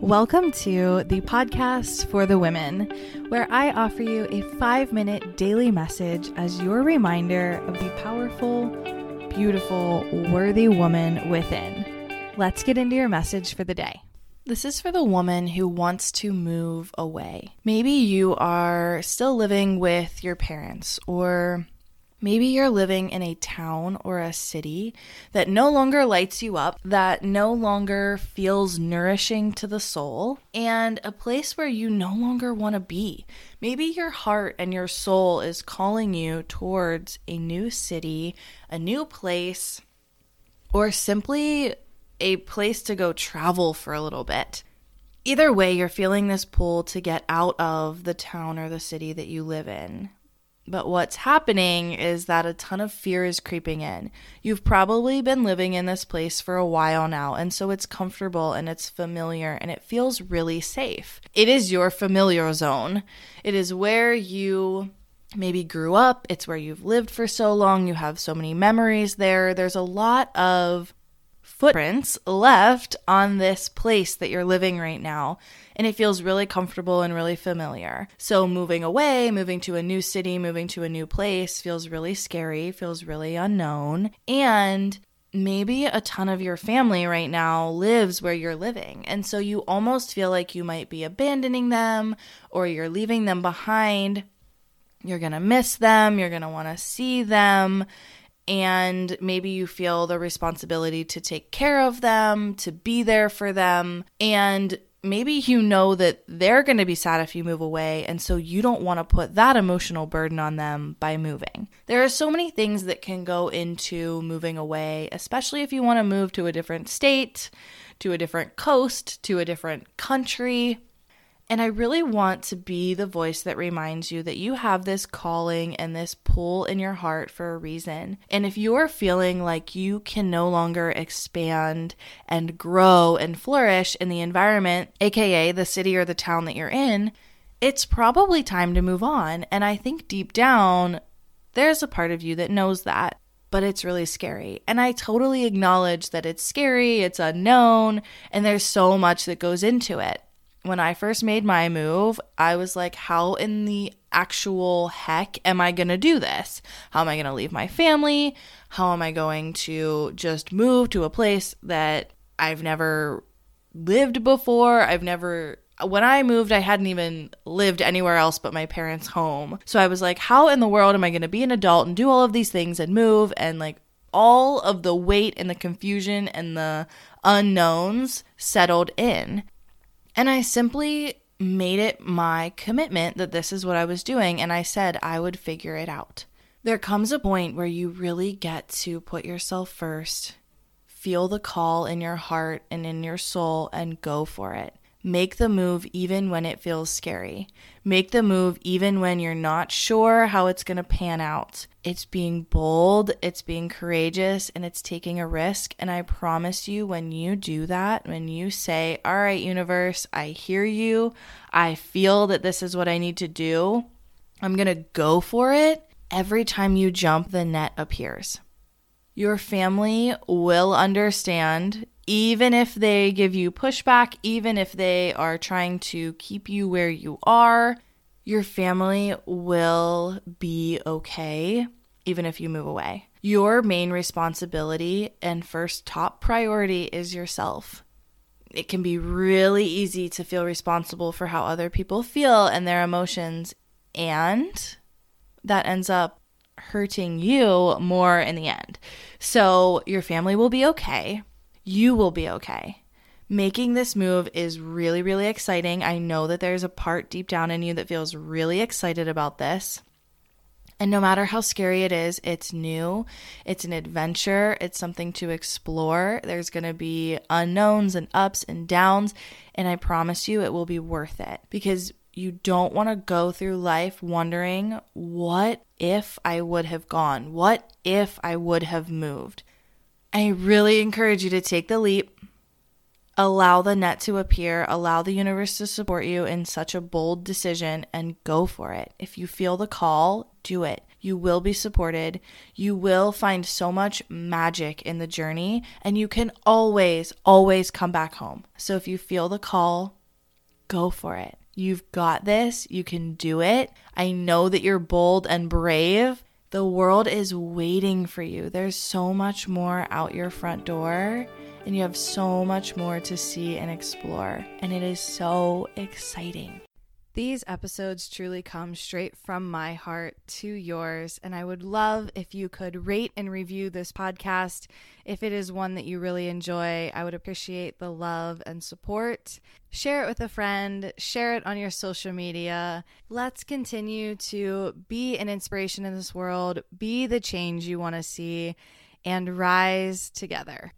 Welcome to the podcast for the women, where I offer you a five minute daily message as your reminder of the powerful, beautiful, worthy woman within. Let's get into your message for the day. This is for the woman who wants to move away. Maybe you are still living with your parents, or Maybe you're living in a town or a city that no longer lights you up, that no longer feels nourishing to the soul, and a place where you no longer want to be. Maybe your heart and your soul is calling you towards a new city, a new place, or simply a place to go travel for a little bit. Either way, you're feeling this pull to get out of the town or the city that you live in. But what's happening is that a ton of fear is creeping in. You've probably been living in this place for a while now, and so it's comfortable and it's familiar and it feels really safe. It is your familiar zone. It is where you maybe grew up, it's where you've lived for so long, you have so many memories there. There's a lot of footprints left on this place that you're living right now and it feels really comfortable and really familiar. So moving away, moving to a new city, moving to a new place feels really scary, feels really unknown, and maybe a ton of your family right now lives where you're living. And so you almost feel like you might be abandoning them or you're leaving them behind. You're going to miss them, you're going to want to see them and maybe you feel the responsibility to take care of them, to be there for them, and maybe you know that they're going to be sad if you move away, and so you don't want to put that emotional burden on them by moving. There are so many things that can go into moving away, especially if you want to move to a different state, to a different coast, to a different country. And I really want to be the voice that reminds you that you have this calling and this pull in your heart for a reason. And if you're feeling like you can no longer expand and grow and flourish in the environment, aka the city or the town that you're in, it's probably time to move on. And I think deep down, there's a part of you that knows that but it's really scary. And I totally acknowledge that it's scary, it's unknown, and there's so much that goes into it when I first made my move, I was like, how in the actual heck am I going to do this? How am I going to leave my family? How am I going to just move to a place that I've never lived before? I've never when I moved, I hadn't even lived anywhere else but my parents' home. So I was like, how in the world am I going to be an adult and do all of these things and move? And like all of the weight and the confusion and the unknowns settled in. And I simply made it my commitment that this is what I was doing, and I said I would figure it out. There comes a point where you really get to put yourself first, feel the call in your heart and in your soul, and go for it. Make the move even when it feels scary. Make the move even when you're not sure how it's going to pan out. It's being bold, it's being courageous, and it's taking a risk. And I promise you, when you do that, when you say, All right, universe, I hear you, I feel that this is what I need to do, I'm going to go for it. Every time you jump, the net appears. Your family will understand even if they give you pushback, even if they are trying to keep you where you are, your family will be okay, even if you move away. Your main responsibility and first top priority is yourself. It can be really easy to feel responsible for how other people feel and their emotions, and that ends up hurting you more in the end. So, your family will be okay you will be okay. Making this move is really, really exciting. I know that there's a part deep down in you that feels really excited about this. And no matter how scary it is, it's new, it's an adventure, it's something to explore. There's going to be unknowns and ups and downs. And I promise you, it will be worth it because you don't want to go through life wondering, what if I would have gone? What if I would have moved? I really encourage you to take the leap, allow the net to appear, allow the universe to support you in such a bold decision, and go for it. If you feel the call, do it. You will be supported. You will find so much magic in the journey, and you can always, always come back home. So if you feel the call, go for it. You've got this. You can do it. I know that you're bold and brave. The world is waiting for you. There's so much more out your front door, and you have so much more to see and explore. And it is so exciting. These episodes truly come straight from my heart to yours, and I would love if you could rate and review this podcast. If it is one that you really enjoy, I would appreciate the love and support. Share it with a friend, share it on your social media. Let's continue to be an inspiration in this world, be the change you want to see, and rise together.